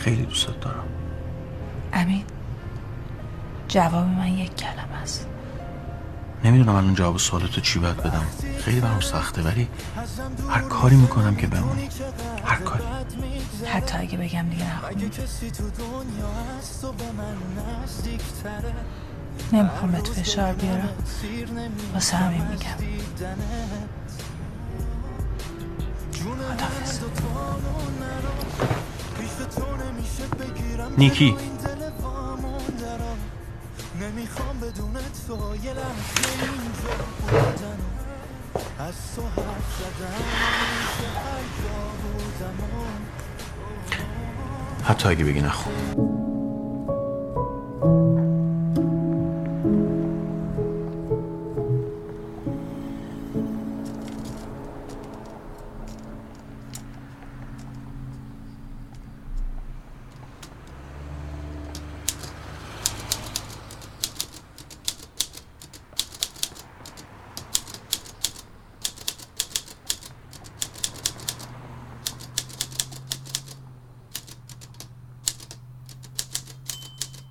خیلی دوستت دارم. امین جواب من یک کلمه است. نمی‌دونم الان جواب سوالتو چی باید بدم. خیلی برام سخته ولی هر کاری می‌کنم که بمونی. هر کاری. حتی اگه بگم دیگه نخونی. نمی‌خوام بهت فشار بیارم. واسه همین میگم. خدافز نیکی. نمی‌خوام بدون تو یه لحظه اینجا بودن. از تو حرف زدن. هر جا بودم. حتی اگه بگی نخون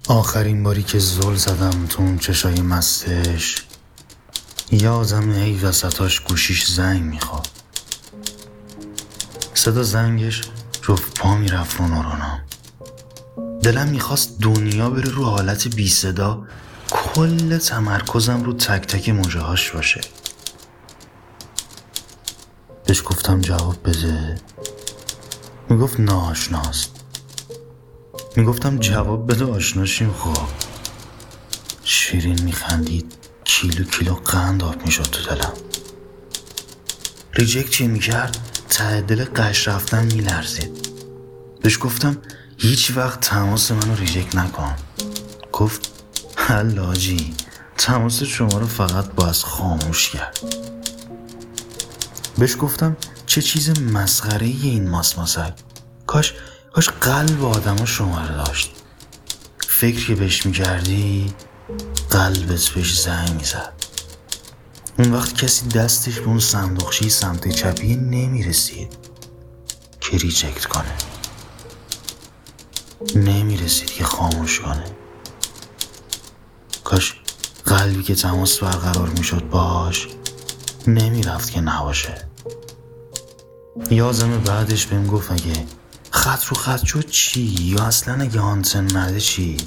آخرین باری که زل زدم تو اون چشای مستش. یادم ای وسطاش گوشیش زنگ می‌خواد صدا زنگش جفت پا می‌رفت رو دلم می‌خواست دنیا بره رو حالت بی صدا کل تمرکزم رو تک تک موجهاش باشه. بهش گفتم جواب بده. می‌گفت ناشناست می‌گفتم جواب بده آشناشیم خب. شیرین میخندید. کیلو کیلو قند آب می‌شد تو دلم. reject چی می‌کرد؟ ته دل قش رفتن میلرزید. بهش گفتم هیچ وقت تماس منو reject نکن. گفت حلاجی تماس شما رو فقط باز خاموش کرد. بهش گفتم چه چیز مسخره این ماسماسک. کاش کاش قلب آدم شماره داشت. فکر که بهش می‌کردی قلبت بهش زنگ می‌زد اون وقت کسی دستش به اون صندوقچی سمت چپی نمی‌رسید. که ریجکت کنه. نمی‌رسید که خاموش کنه. کاش قلبی که تماس برقرار می‌شد باش نمی‌رفت که نباشه. یازم بعدش بهم گفت اگه خط رو خط شد چی؟ یا اصلا اگه آنتن نده چی؟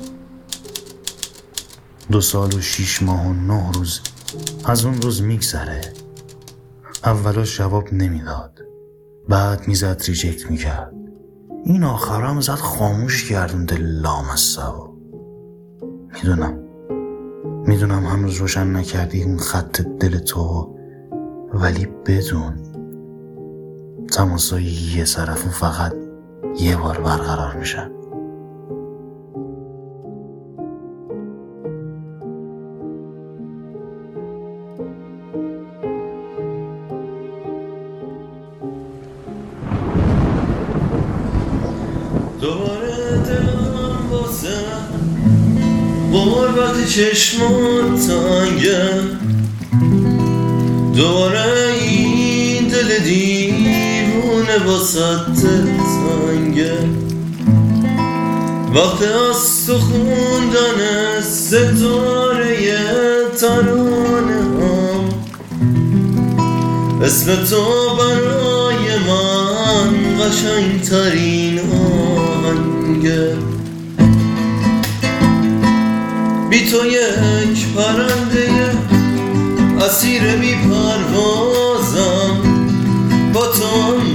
دو سال و شیش ماه و نه روز. از اون روز میگذره. اولاش جواب نمی‌داد. بعد می‌زد ریجکت می‌کرد. این آخرام زد خاموش کردون دل لام از سوا می‌دونم. می‌دونم هنوز روشن نکردی اون خط دل تو ولی بدون تماسای یه طرفون فقط یه بار برقرار میشن دوباره دلم واسه قربت چشمات تنگه. دوباره این دل دیوونه واسه تنگه وقت از تو خوندن ستاره ترانه هم اسم تو برای من قشنگترین آهنگه بی تو یک پرنده اسیر بی پروازم. با تو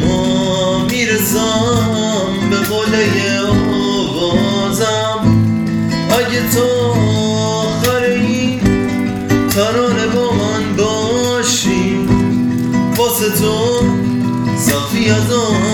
تو آخر این ترانه با من باشی. واسه تو صافی از آن